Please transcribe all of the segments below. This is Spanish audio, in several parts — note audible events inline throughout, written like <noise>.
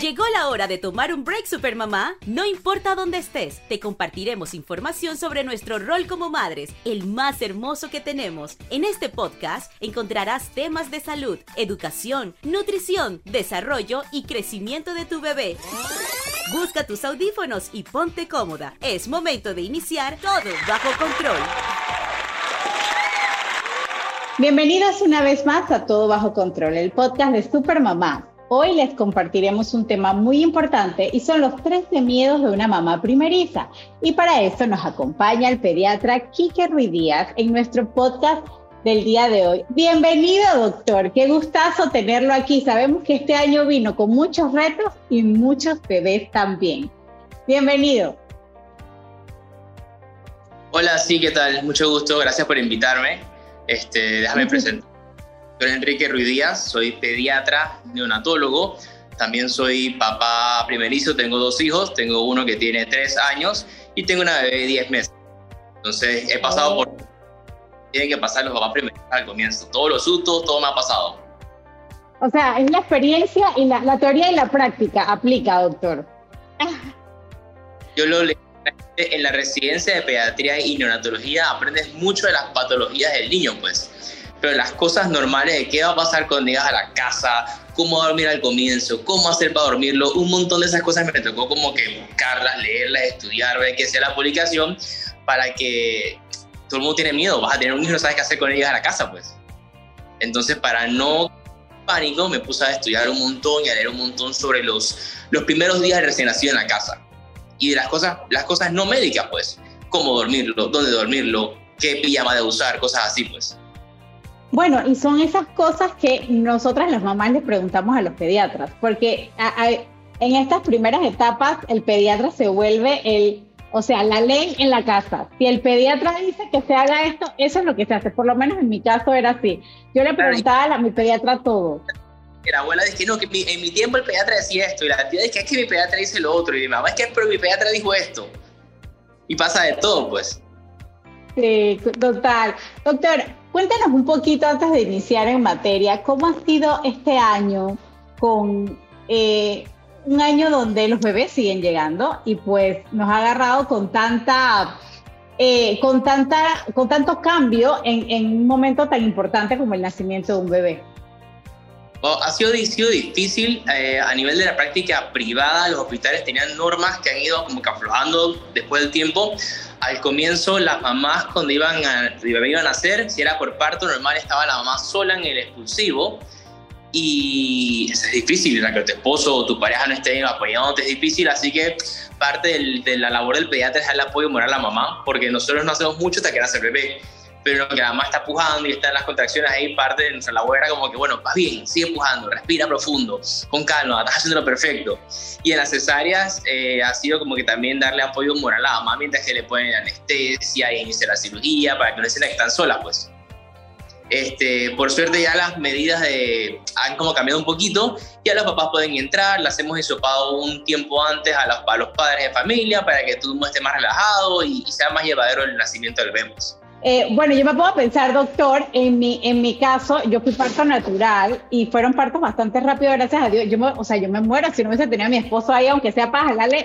Llegó la hora de tomar un break, Supermamá. No importa dónde estés, te compartiremos información sobre nuestro rol como madres, el más hermoso que tenemos. En este podcast encontrarás temas de salud, educación, nutrición, desarrollo y crecimiento de tu bebé. Busca tus audífonos y ponte cómoda. Es momento de iniciar todo bajo control. Bienvenidas una vez más a Todo Bajo Control, el podcast de Supermamá. Hoy les compartiremos un tema muy importante y son los 13 miedos de una mamá primeriza. Y para eso nos acompaña el pediatra Quique Ruiz Díaz en nuestro podcast del día de hoy. Bienvenido, doctor. Qué gustazo tenerlo aquí. Sabemos que este año vino con muchos retos y muchos bebés también. Bienvenido. Hola, sí, ¿qué tal? Mucho gusto. Gracias por invitarme. Este, déjame presentar. Soy Enrique Ruiz Díaz, soy pediatra, neonatólogo, también soy papá primerizo, tengo dos hijos, tengo uno que tiene tres años y tengo una bebé de diez meses. Entonces he pasado por... Tienen que pasar los papás primerizos al comienzo. Todos los sustos, todo me ha pasado. O sea, es la experiencia y la, la teoría y la práctica. Aplica, doctor. Yo lo leí en la residencia de pediatría y neonatología aprendes mucho de las patologías del niño, pues pero las cosas normales de qué va a pasar cuando llegas a la casa, cómo dormir al comienzo, cómo hacer para dormirlo, un montón de esas cosas me tocó como que buscarlas, leerlas, estudiar, ver qué sea la publicación, para que todo el mundo tiene miedo, vas a tener un hijo, no sabes qué hacer con ellos a la casa, pues. Entonces, para no pánico, me puse a estudiar un montón y a leer un montón sobre los, los primeros días de recién nacido en la casa. Y de las cosas, las cosas no médicas, pues. Cómo dormirlo, dónde dormirlo, qué pijama de usar, cosas así, pues. Bueno, y son esas cosas que nosotras las mamás les preguntamos a los pediatras, porque en estas primeras etapas el pediatra se vuelve el, o sea, la ley en la casa. Si el pediatra dice que se haga esto, eso es lo que se hace. Por lo menos en mi caso era así. Yo le preguntaba a mi pediatra todo. La abuela dice que no, que en mi tiempo el pediatra decía esto, y la tía dice que es que mi pediatra dice lo otro, y mi mamá es que pero mi pediatra dijo esto. Y pasa de todo, pues. Sí, total. Doctor, Cuéntanos un poquito antes de iniciar en materia, ¿cómo ha sido este año con eh, un año donde los bebés siguen llegando y pues nos ha agarrado con tanta, eh, con tanta, con tanto cambio en, un momento tan importante como el nacimiento de un bebé? ha sido, sido difícil eh, a nivel de la práctica privada. Los hospitales tenían normas que han ido como que aflojando después del tiempo al comienzo las mamás cuando iban a, iban a nacer, si era por parto normal, estaba la mamá sola en el expulsivo y es difícil, que tu esposo o tu pareja no esté apoyándote es difícil, así que parte de la labor del pediatra es el apoyo moral a la mamá, porque nosotros no hacemos mucho hasta que nace el bebé pero que mamá está pujando y está en las contracciones ahí, parte de nuestra labor era como que, bueno, va bien, sigue pujando, respira profundo, con calma, estás haciendo lo perfecto. Y en las cesáreas eh, ha sido como que también darle apoyo moral a la mamá mientras que le ponen anestesia y inicia la cirugía para que no se que están solas, pues. Este, por suerte ya las medidas de, han como cambiado un poquito, ya los papás pueden entrar, las hemos hisopado un tiempo antes a los, a los padres de familia para que todo el mundo esté más relajado y, y sea más llevadero el nacimiento del bebé. Pues. Eh, bueno, yo me puedo pensar, doctor, en mi, en mi caso, yo fui parto natural y fueron partos bastante rápidos, gracias a Dios. Yo o sea, yo me muero si no hubiese tenido a mi esposo ahí, aunque sea para jalarle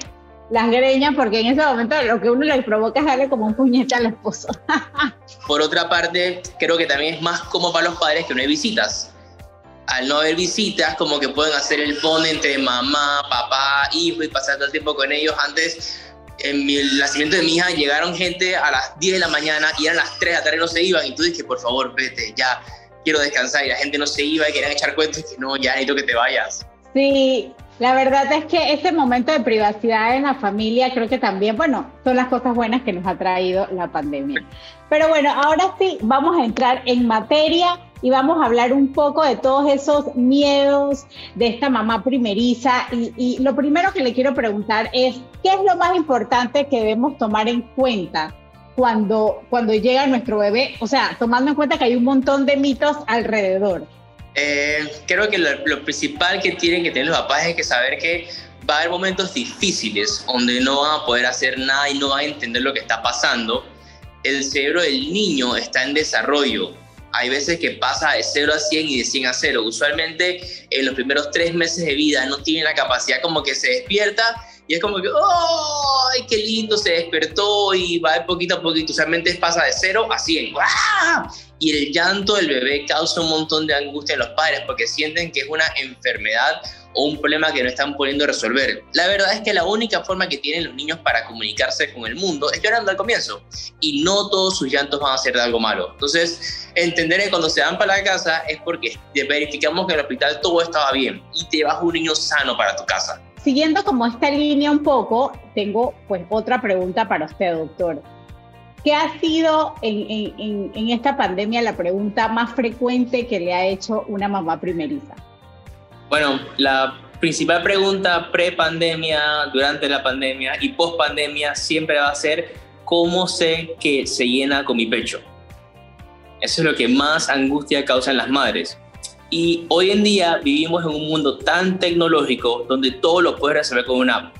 las greñas, porque en ese momento lo que uno le provoca es darle como un puñete al esposo. <laughs> Por otra parte, creo que también es más como para los padres que no hay visitas. Al no haber visitas, como que pueden hacer el pone entre mamá, papá, hijo y pasar todo el tiempo con ellos. Antes en el nacimiento de mi hija llegaron gente a las 10 de la mañana y eran las 3 de la tarde no se iban. Y tú dije, por favor, vete, ya quiero descansar. Y la gente no se iba y querían echar cuentos y no, ya necesito que te vayas. Sí, la verdad es que este momento de privacidad en la familia creo que también, bueno, son las cosas buenas que nos ha traído la pandemia. Pero bueno, ahora sí, vamos a entrar en materia y vamos a hablar un poco de todos esos miedos de esta mamá primeriza. Y, lo primero que le quiero preguntar es, ¿qué es lo más importante que debemos tomar en cuenta cuando, cuando llega nuestro bebé? O sea, tomando en cuenta que hay un montón de mitos alrededor. Eh, creo que lo, lo, principal que tienen que tener los papás es que saber que va a haber momentos difíciles donde no van a poder hacer nada y no van a entender lo que está pasando. El cerebro del niño está en desarrollo hay veces que pasa de 0 a 100 y de 100 a 0. Usualmente en los primeros tres meses de vida no tiene la capacidad como que se despierta y es como que, ¡ay, qué lindo! Se despertó y va de poquito a poquito. Usualmente pasa de 0 a 100. Y el llanto del bebé causa un montón de angustia en los padres porque sienten que es una enfermedad o un problema que no están pudiendo resolver. La verdad es que la única forma que tienen los niños para comunicarse con el mundo es llorando al comienzo. Y no todos sus llantos van a ser de algo malo. Entonces, entender que cuando se van para la casa es porque verificamos que en el hospital todo estaba bien y te vas un niño sano para tu casa. Siguiendo como esta línea un poco, tengo pues otra pregunta para usted, doctor. ¿Qué ha sido en, en, en esta pandemia la pregunta más frecuente que le ha hecho una mamá primeriza? Bueno, la principal pregunta pre-pandemia, durante la pandemia y post-pandemia siempre va a ser cómo sé que se llena con mi pecho. Eso es lo que más angustia causa en las madres. Y hoy en día vivimos en un mundo tan tecnológico donde todo lo puedes resolver con una app.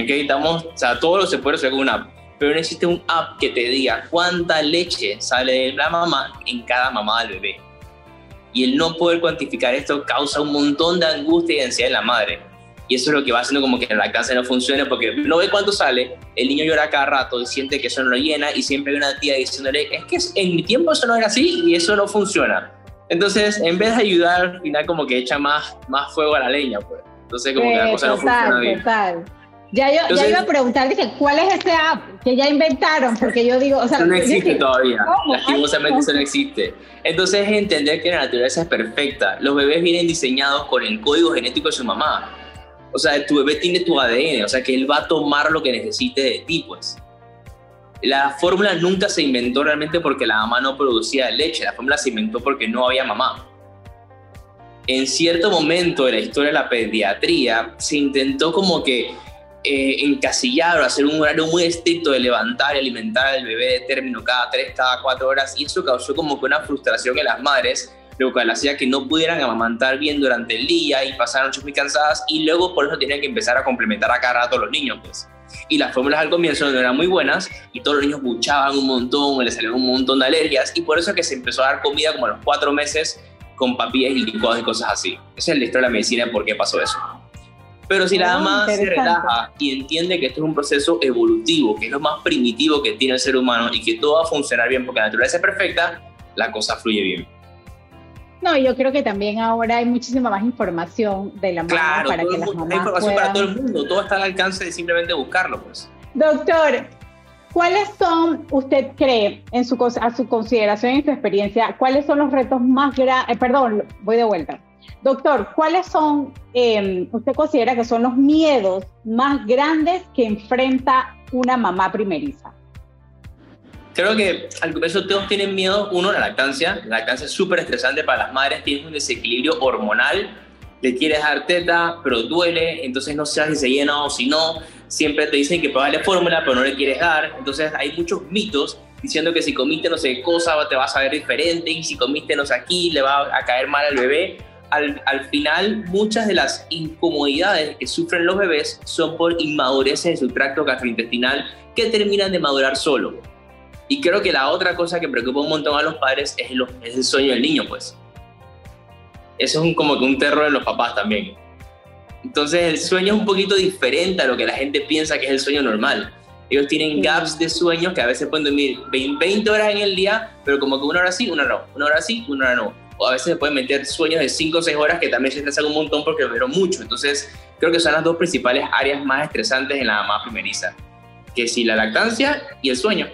¿Okay? Estamos, o sea, todo lo se puede resolver con una app. Pero necesita un app que te diga cuánta leche sale de la mamá en cada mamá del bebé y el no poder cuantificar esto causa un montón de angustia y ansiedad en la madre. Y eso es lo que va haciendo como que la lactancia no funcione porque no ve cuánto sale, el niño llora cada rato y siente que eso no lo llena y siempre hay una tía diciéndole, es que en mi tiempo eso no era así y eso no funciona. Entonces, en vez de ayudar, al final como que echa más, más fuego a la leña, pues. Entonces, como que la cosa no funciona bien. Total. Ya yo, ya iba a preguntar, dije, ¿cuál es ese app que ya inventaron? Porque yo digo, o sea, eso no existe todavía. Lastimosamente eso no existe. Entonces es entender que la naturaleza es perfecta. Los bebés vienen diseñados con el código genético de su mamá. O sea, tu bebé tiene tu ADN, o sea, que él va a tomar lo que necesite de ti, pues. La fórmula nunca se inventó realmente porque la mamá no producía leche, la fórmula se inventó porque no había mamá. En cierto momento de la historia de la pediatría se intentó como que eh, encasillar hacer un horario muy estricto de levantar y alimentar al bebé de término cada tres, cada cuatro horas, y eso causó como que una frustración en las madres, lo cual hacía que no pudieran amamantar bien durante el día y pasaran noches muy cansadas, y luego por eso tenían que empezar a complementar a cada rato los niños, pues. Y las fórmulas al comienzo no eran muy buenas, y todos los niños buchaban un montón, les salían un montón de alergias, y por eso es que se empezó a dar comida como a los cuatro meses con papillas y licuados y cosas así. Esa es la historia de la medicina por qué pasó eso. Pero si la mamá se relaja y entiende que esto es un proceso evolutivo, que es lo más primitivo que tiene el ser humano y que todo va a funcionar bien porque la naturaleza es perfecta, la cosa fluye bien. No, yo creo que también ahora hay muchísima más información de la mamá para que las mamás Hay información para todo el mundo, todo está al alcance de simplemente buscarlo, pues. Doctor, ¿cuáles son, usted cree, en su, a su consideración y su experiencia, cuáles son los retos más grandes, eh, perdón, voy de vuelta, Doctor, ¿cuáles son, em, usted considera que son los miedos más grandes que enfrenta una mamá primeriza? Creo que al comienzo todos tienen miedo, uno, la lactancia. La lactancia es súper estresante para las madres, tienes un desequilibrio hormonal, le quieres dar teta, pero duele, entonces no sabes si se llena o si no. Siempre te dicen que darle fórmula, pero no le quieres dar. Entonces hay muchos mitos diciendo que si comiste no sé qué cosa te vas a ver diferente y si comiste no sé aquí le va a caer mal al bebé al, final muchas de las incomodidades que sufren los bebés son por inmadurez en su tracto gastrointestinal que terminan de madurar solo. Y creo que la otra cosa que preocupa un montón a los padres es, el sueño del niño, pues. Eso es un, como que un terror en los papás también. Entonces el sueño es un poquito diferente a lo que la gente piensa que es el sueño normal. Ellos tienen gaps de sueños que a veces pueden dormir 20 horas en el día, pero como que una hora sí, una no, una hora sí, una hora no o a veces se pueden meter sueños de 5 o 6 horas que también se estresan un montón porque lo mucho. Entonces, creo que son las dos principales áreas más estresantes en la mamá primeriza, que si la lactancia y el sueño.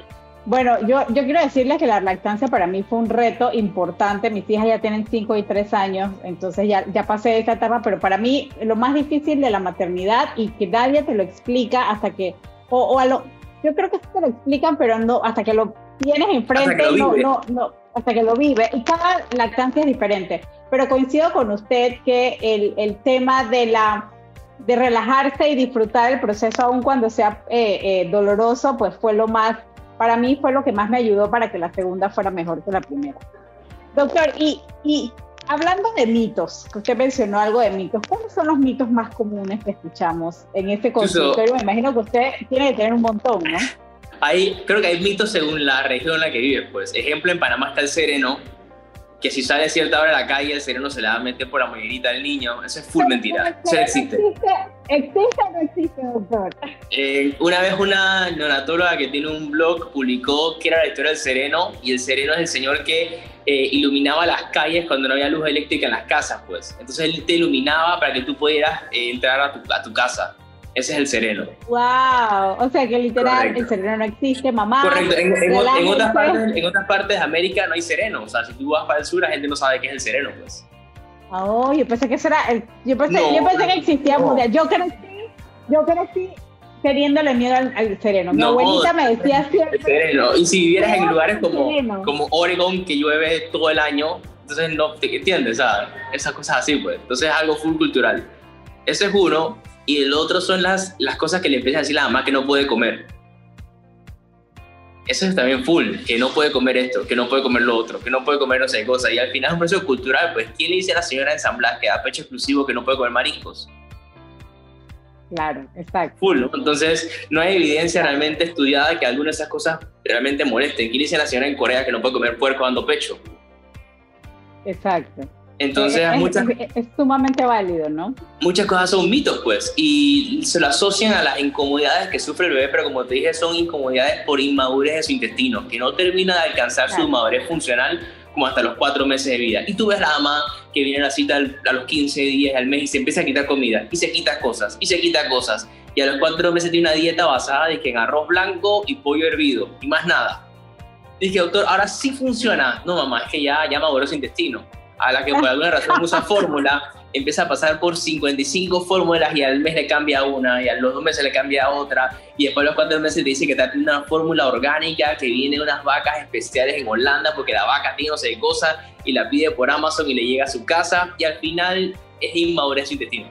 Bueno, yo, yo quiero decirles que la lactancia para mí fue un reto importante. Mis hijas ya tienen 5 y 3 años, entonces ya, ya pasé esa etapa, pero para mí lo más difícil de la maternidad y que nadie te lo explica hasta que, o, o a lo, yo creo que te lo explican, pero no, hasta que lo tienes enfrente, no, no, no, hasta que lo vive. Y cada lactancia es diferente. Pero coincido con usted que el, el tema de la de relajarse y disfrutar el proceso aun cuando sea eh, eh, doloroso, pues fue lo más, para mí fue lo que más me ayudó para que la segunda fuera mejor que la primera. Doctor, y, y hablando de mitos, que usted mencionó algo de mitos, ¿cuáles son los mitos más comunes que escuchamos en este consultorio? Me imagino que usted tiene que tener un montón, ¿no? Hay, creo que hay mitos según la región en la que vives, pues. Ejemplo, en Panamá está el sereno, que si sale a cierta hora a la calle, el sereno se le va a meter por la mollerita del niño. Eso es full mentira. Eso existe. ¿Existe o no existe, doctor? Eh, una vez una neonatóloga que tiene un blog publicó que era la historia del sereno, y el sereno es el señor que eh, iluminaba las calles cuando no había luz eléctrica en las casas, pues. Entonces él te iluminaba para que tú pudieras eh, entrar a tu, a tu casa. Ese es el sereno. ¡Wow! O sea que literal el sereno no existe, mamá. Correcto. En, otras partes, en, otras partes, de América no hay sereno. O sea, si tú vas para el sur, la gente no sabe qué es el sereno, pues. Oh, yo pensé que eso era. El, yo, pensé, yo pensé que existía mundial. Yo crecí, yo crecí teniéndole miedo al, sereno. Mi abuelita me decía siempre. El sereno. Y si vivieras en lugares como, como Oregon, que llueve todo el año, entonces no te entiendes, ¿sabes? Esas cosas así, pues. Entonces es algo full cultural. Ese es uno y el otro son las, las cosas que le empieza a decir la mamá que no puede comer. Eso es también full, que no puede comer esto, que no puede comer lo otro, que no puede comer no sé cosas. Y al final es un proceso cultural, pues, ¿quién le dice a la señora de San Blas que da pecho exclusivo que no puede comer mariscos? Claro, exacto. Full, ¿no? Entonces, no hay evidencia realmente estudiada que alguna de esas cosas realmente molesten. ¿Quién le dice a la señora en Corea que no puede comer puerco dando pecho? Exacto. Entonces, es, muchas, es, sumamente válido, ¿no? Muchas cosas son mitos, pues, y se lo asocian a las incomodidades que sufre el bebé, pero como te dije, son incomodidades por inmadurez de su intestino, que no termina de alcanzar su madurez funcional como hasta los cuatro meses de vida. Y tú ves la mamá que viene a la cita a los 15 días al mes y se empieza a quitar comida, y se quita cosas, y se quita cosas, y a los cuatro meses tiene una dieta basada de que en arroz blanco y pollo hervido, y más nada. Dije, doctor, ahora sí funciona. No, mamá, es que ya, ya maduró su intestino a la que por <laughs> alguna razón usa fórmula, empieza a pasar por 55 fórmulas y al mes le cambia una, y a los dos meses le cambia otra, y después a los cuatro meses te dice que está una fórmula orgánica que viene de unas vacas especiales en Holanda porque la vaca tiene no sé qué cosa y la pide por Amazon y le llega a su casa y al final es inmadurez su intestino.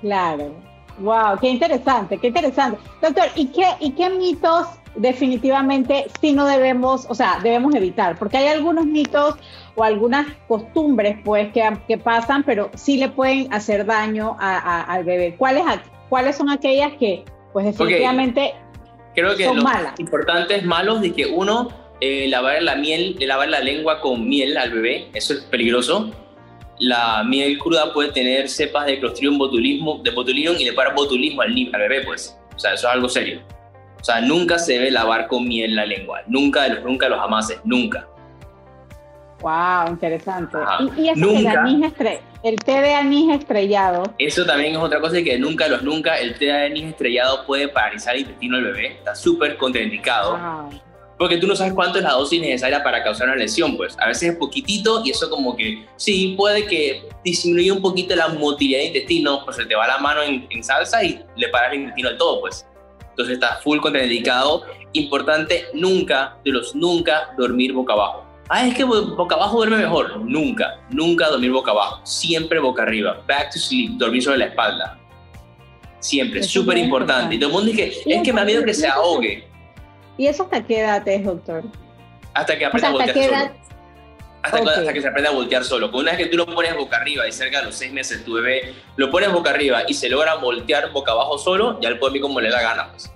Claro. Wow, qué interesante, qué interesante. Doctor, ¿y qué, y qué mitos definitivamente sí no debemos, o sea, debemos evitar? Porque hay algunos mitos o algunas costumbres pues que, que pasan, pero sí le pueden hacer daño al bebé. ¿Cuáles, ¿Cuáles son aquellas que pues definitivamente Creo que son malas? Importantes malos de que uno, eh, lavar la miel, lavar la lengua con miel al bebé, eso es peligroso. La miel cruda puede tener cepas de Clostridium botulismo, de botulinum y le para botulismo al, al bebé, pues. O sea, eso es algo serio. O sea, nunca se debe lavar con miel la lengua. Nunca de los, nunca los amases, nunca. Wow, interesante. Y, eso anís el té de anís estrellado. Eso también es otra cosa que nunca los nunca el té de anís estrellado puede paralizar el intestino del bebé. Está súper contraindicado. Porque tú no sabes cuánto es la dosis necesaria para causar una lesión, pues. A veces es poquitito y eso como que sí, puede que disminuya un poquito la motilidad del intestino, pues se te va la mano en, en salsa y le paras el intestino del todo, pues. Entonces está full contraindicado. Importante, nunca, de los nunca, dormir boca abajo ah, es que boca abajo duerme mejor. Nunca, nunca dormir boca abajo. Siempre boca arriba. Back to sleep, dormir sobre la espalda. Siempre, súper importante. Y todo el mundo dice, es que me da miedo que se ahogue. ¿Y eso hasta qué edad es, doctor? Hasta que aprenda a voltear solo. Hasta, que se aprenda a voltear solo. una vez que tú lo pones boca arriba y cerca de los seis meses tu bebé lo pones boca arriba y se logra voltear boca abajo solo, ya él puede como le da ganas. Pues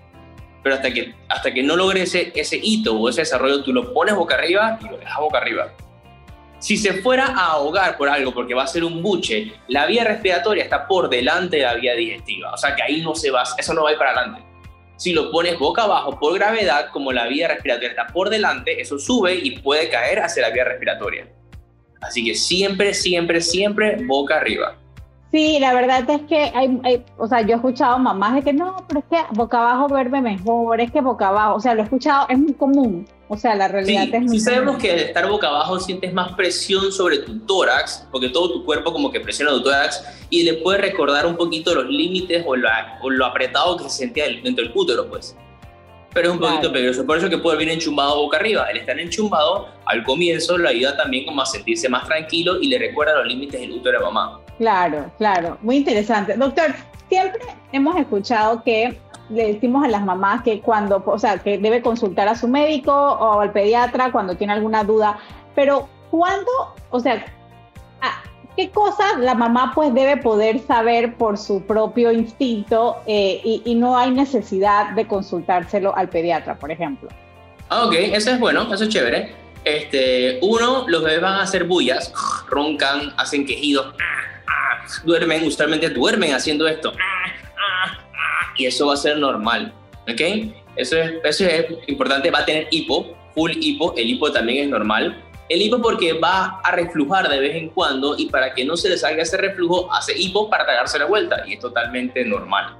pero hasta que, hasta que no logre ese, ese hito o ese desarrollo, tú lo pones boca arriba y lo dejas boca arriba. Si se fuera a ahogar por algo, porque va a ser un buche, la vía respiratoria está por delante de la vía digestiva. O sea que ahí no se va, eso no va a ir para adelante. Si lo pones boca abajo por gravedad, como la vía respiratoria está por delante, eso sube y puede caer hacia la vía respiratoria. Así que siempre, siempre, siempre boca arriba. Sí, la verdad es que hay, o sea, yo he escuchado mamás de que no, pero es que boca abajo duerme mejor, es que boca abajo, o sea, lo he escuchado, es muy común, o sea, la realidad es muy Sí, sabemos que al estar boca abajo sientes más presión sobre tu tórax, porque todo tu cuerpo como que presiona tu tórax y le puede recordar un poquito los límites o, o lo apretado que se sentía dentro del útero, pues pero es un poquito peligroso. Por eso que puede venir enchumbado boca arriba. El estar enchumbado al comienzo lo ayuda también como a sentirse más tranquilo y le recuerda los límites del útero de mamá. Claro, claro, muy interesante. Doctor, siempre hemos escuchado que le decimos a las mamás que cuando, o sea, que debe consultar a su médico o al pediatra cuando tiene alguna duda, pero ¿cuándo, o sea, qué cosas la mamá pues debe poder saber por su propio instinto eh, y, no hay necesidad de consultárselo al pediatra, por ejemplo? Ah, ok, eso es bueno, eso es chévere. Este, uno, los bebés van a hacer bullas, roncan, hacen quejidos, duermen, usualmente duermen haciendo esto, y eso va a ser normal, ¿ok? Eso es, eso es importante, va a tener hipo, full hipo, el hipo también es normal, el hipo porque va a reflujar de vez en cuando y para que no se le salga ese reflujo hace hipo para tragarse la vuelta y es totalmente normal.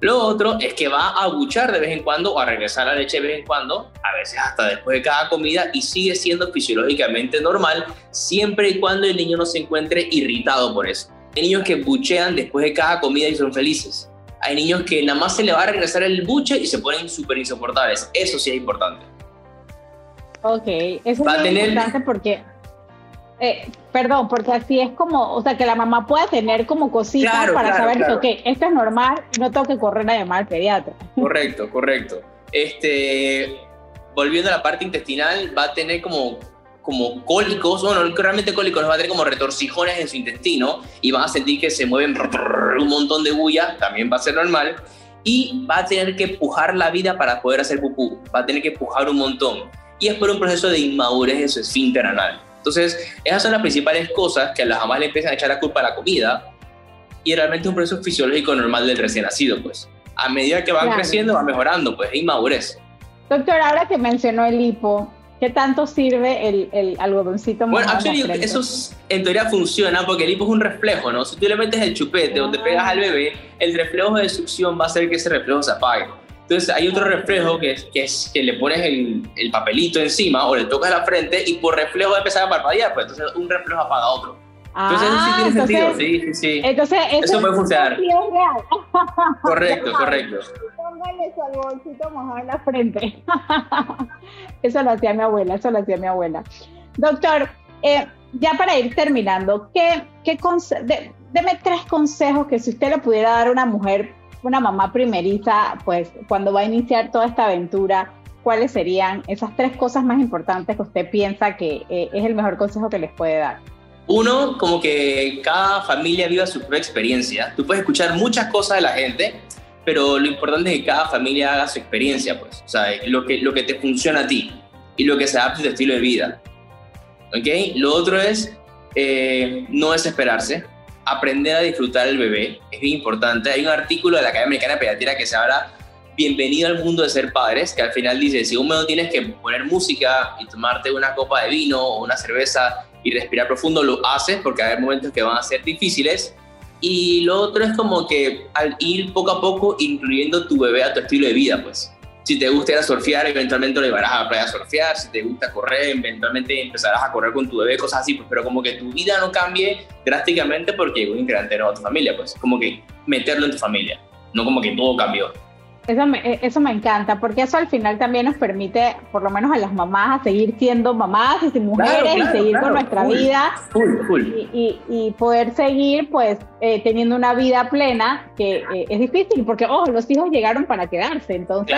Lo otro es que va a buchar de vez en cuando o a regresar la leche de vez en cuando, a veces hasta después de cada comida y sigue siendo fisiológicamente normal siempre y cuando el niño no se encuentre irritado por eso. Hay niños que buchean después de cada comida y son felices. Hay niños que nada más se le va a regresar el buche y se ponen súper insoportables. Eso sí es importante. Ok, eso es importante porque, eh, perdón, porque así es como, o sea, que la mamá pueda tener como cositas para saber que, ok, esto es normal, no tengo que correr a llamar al pediatra. Correcto, correcto. Este, volviendo a la parte intestinal, va a tener como como cólicos, bueno, no realmente cólicos, va a tener como retorcijones en su intestino y van a sentir que se mueven un montón de bulla, también va a ser normal, y va a tener que pujar la vida para poder hacer pupú, va a tener que pujar un montón y es por un proceso de inmadurez de su esfínter anal. Entonces, esas son las principales cosas que a las mamás le empiezan a echar la culpa a la comida y realmente es un proceso fisiológico normal del recién nacido, pues. A medida que van creciendo, va mejorando, pues, es inmadurez. Doctor, ahora que mencionó el hipo, ¿qué tanto sirve el, el algodoncito Bueno, eso en teoría funciona porque el hipo es un reflejo, ¿no? Si tú le metes el chupete donde pegas al bebé, el reflejo de succión va a hacer que ese reflejo se apague. Entonces hay otro reflejo que es que, es, que le pones el, el, papelito encima o le tocas la frente y por reflejo empezar a parpadear, pues entonces un reflejo apaga otro. Entonces eso sí ah, tiene sentido, sí, sí, sí. Entonces eso, puede funcionar. correcto, <laughs> correcto. Póngale su bolsito mojado en la frente. <laughs> eso lo hacía mi abuela, eso lo hacía mi abuela. Doctor, eh, ya para ir terminando, ¿qué, qué deme tres consejos que si usted le pudiera dar a una mujer una mamá primeriza, pues cuando va a iniciar toda esta aventura, ¿cuáles serían esas tres cosas más importantes que usted piensa que eh, es el mejor consejo que les puede dar? Uno, como que cada familia viva su propia experiencia. Tú puedes escuchar muchas cosas de la gente, pero lo importante es que cada familia haga su experiencia, pues. O sea, lo que, lo que te funciona a ti y lo que se adapte a tu estilo de vida. ¿Ok? Lo otro es eh, no desesperarse aprender a disfrutar el bebé es bien importante. Hay un artículo de la Academia Americana de que se habla Bienvenido al mundo de ser padres, que al final dice, si un no tienes que poner música y tomarte una copa de vino o una cerveza y respirar profundo, lo haces porque hay momentos que van a ser difíciles. Y lo otro es como que al ir poco a poco incluyendo tu bebé a tu estilo de vida, pues. Si te gusta ir a surfear, eventualmente lo llevarás a la playa a surfear. Si te gusta correr, eventualmente empezarás a correr con tu bebé, cosas así. Pues, pero como que tu vida no cambie drásticamente porque llegó un integrante nuevo a tu familia. Pues como que meterlo en tu familia. No como que todo cambió. Eso me, eh, eso me encanta, porque eso al final también nos permite, por lo menos a las mamás, a seguir siendo mamás y mujeres y seguir con nuestra vida Y, y, poder seguir pues eh, teniendo una vida plena, que eh, es difícil, porque, oh, los hijos llegaron para quedarse, entonces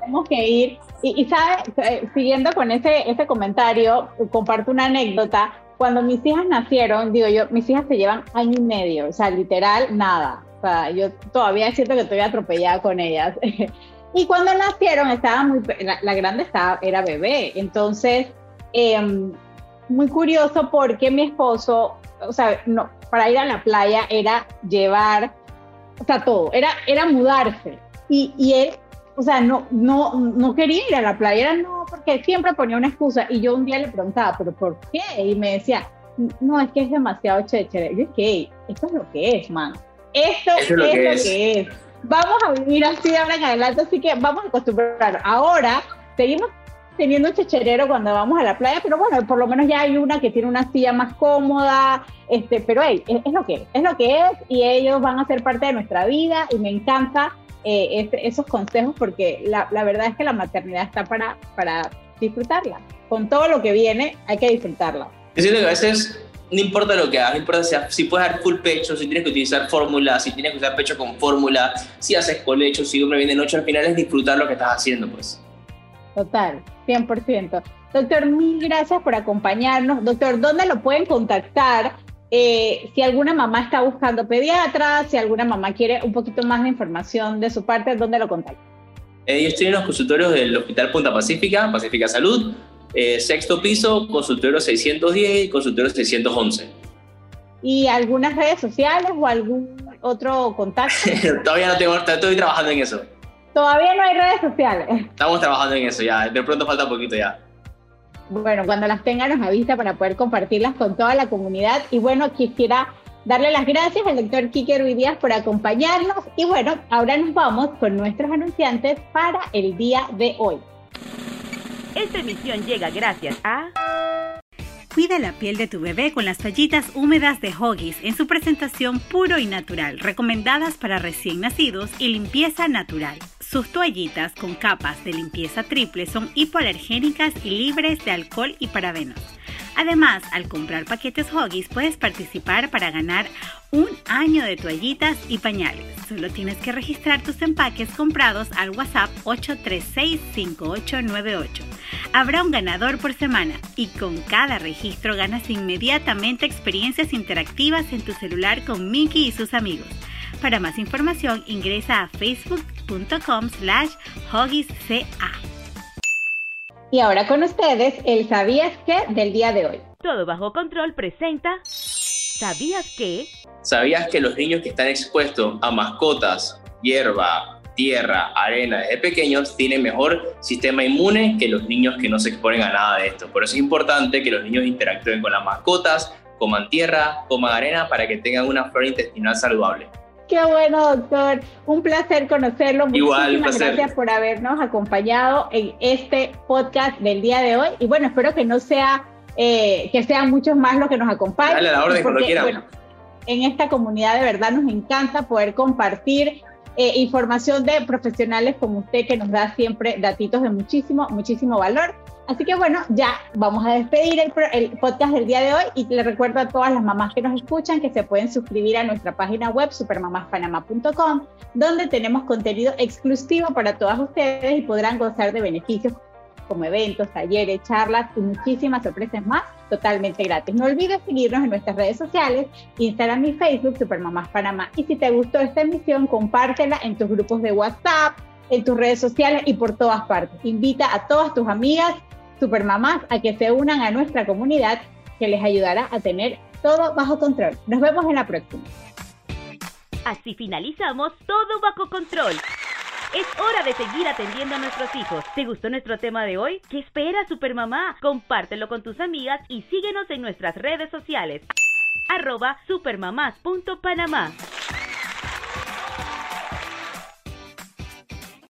tenemos que ir. Y, y ¿sabe? siguiendo con ese, ese comentario, comparto una anécdota. Cuando mis hijas nacieron, digo yo, mis hijas se llevan año y medio, o sea, literal, nada sea, yo todavía siento que estoy atropellada con ellas. <laughs> y cuando nacieron, estaba muy, la, grande estaba, era bebé. Entonces, em, muy curioso porque mi esposo, o sea, no, para ir a la playa era llevar, o sea, todo, era, era mudarse. Y, y él, o sea, no, no, no quería ir a la playa, era no, porque siempre ponía una excusa. Y yo un día le preguntaba, ¿pero por qué? Y me decía, no, es que es demasiado chévere. Yo, ¿qué? Esto es lo que es, man. Esto es, lo, que, es. Vamos a vivir así de ahora en adelante, así que vamos a acostumbrar. Ahora seguimos teniendo un checherero cuando vamos a la playa, pero bueno, por lo menos ya hay una que tiene una silla más cómoda, este, pero hey, es, lo que es, es lo que es y ellos van a ser parte de nuestra vida y me encanta eh, este, esos consejos porque la, la, verdad es que la maternidad está para, para disfrutarla. Con todo lo que viene hay que disfrutarla. Es decir, que a veces no importa lo que hagas, no importa si, puedes dar full pecho, si tienes que utilizar fórmula, si tienes que usar pecho con fórmula, si haces colecho, si hombre viene de noche, al final es disfrutar lo que estás haciendo, pues. Total, 100%. Doctor, mil gracias por acompañarnos. Doctor, ¿dónde lo pueden contactar eh, si alguna mamá está buscando pediatra, si alguna mamá quiere un poquito más de información de su parte, ¿dónde lo contacta? Eh, yo estoy en los consultorios del Hospital Punta Pacífica, Pacífica Salud, eh, sexto piso, consultorio 610 y consultorio 611. ¿Y algunas redes sociales o algún otro contacto? <laughs> Todavía no tengo, estoy trabajando en eso. Todavía no hay redes sociales. Estamos trabajando en eso ya, de pronto falta poquito ya. Bueno, cuando las tenga nos avisa para poder compartirlas con toda la comunidad. Y bueno, quisiera darle las gracias al doctor Kike Ruidías por acompañarnos. Y bueno, ahora nos vamos con nuestros anunciantes para el día de hoy. Esta emisión llega gracias a... Cuida la piel de tu bebé con las toallitas húmedas de Hoggies en su presentación puro y natural, recomendadas para recién nacidos y limpieza natural. Sus toallitas con capas de limpieza triple son hipoalergénicas y libres de alcohol y parabenos. Además, al comprar paquetes Hoggies puedes participar para ganar un año de toallitas y pañales. Solo tienes que registrar tus empaques comprados al WhatsApp 836-5898. Habrá un ganador por semana y con cada registro ganas inmediatamente experiencias interactivas en tu celular con Mickey y sus amigos. Para más información ingresa a facebook.com slash hoggiesca. Y ahora con ustedes, el ¿Sabías qué? del día de hoy. Todo bajo control presenta ¿Sabías qué? ¿Sabías que los niños que están expuestos a mascotas, hierba, tierra, arena desde pequeños tienen mejor sistema inmune que los niños que no se exponen a nada de esto? Por eso es importante que los niños interactúen con las mascotas, coman tierra, coman arena para que tengan una flora intestinal saludable. Qué bueno, doctor. Un placer conocerlo. Igual, Muchísimas gracias por habernos acompañado en este podcast del día de hoy. Y bueno, espero que no sea, eh, que sean muchos más los que nos acompañen. Dale la orden porque, cuando bueno, en esta comunidad de verdad nos encanta poder compartir eh, información de profesionales como usted que nos da siempre datitos de muchísimo, muchísimo valor. Así que bueno, ya vamos a despedir el, el, podcast del día de hoy y le recuerdo a todas las mamás que nos escuchan que se pueden suscribir a nuestra página web supermamaspanama.com donde tenemos contenido exclusivo para todas ustedes y podrán gozar de beneficios como eventos, talleres, charlas y muchísimas sorpresas más totalmente gratis. No olvides seguirnos en nuestras redes sociales, Instagram y Facebook, Supermamás Panamá. Y si te gustó esta emisión, compártela en tus grupos de WhatsApp, en tus redes sociales y por todas partes. Invita a todas tus amigas supermamás a que se unan a nuestra comunidad que les ayudará a tener todo bajo control. Nos vemos en la próxima. Así finalizamos todo bajo control. Es hora de seguir atendiendo a nuestros hijos. ¿Te gustó nuestro tema de hoy? ¿Qué espera Supermamá? Compártelo con tus amigas y síguenos en nuestras redes sociales. arroba supermamás.panamá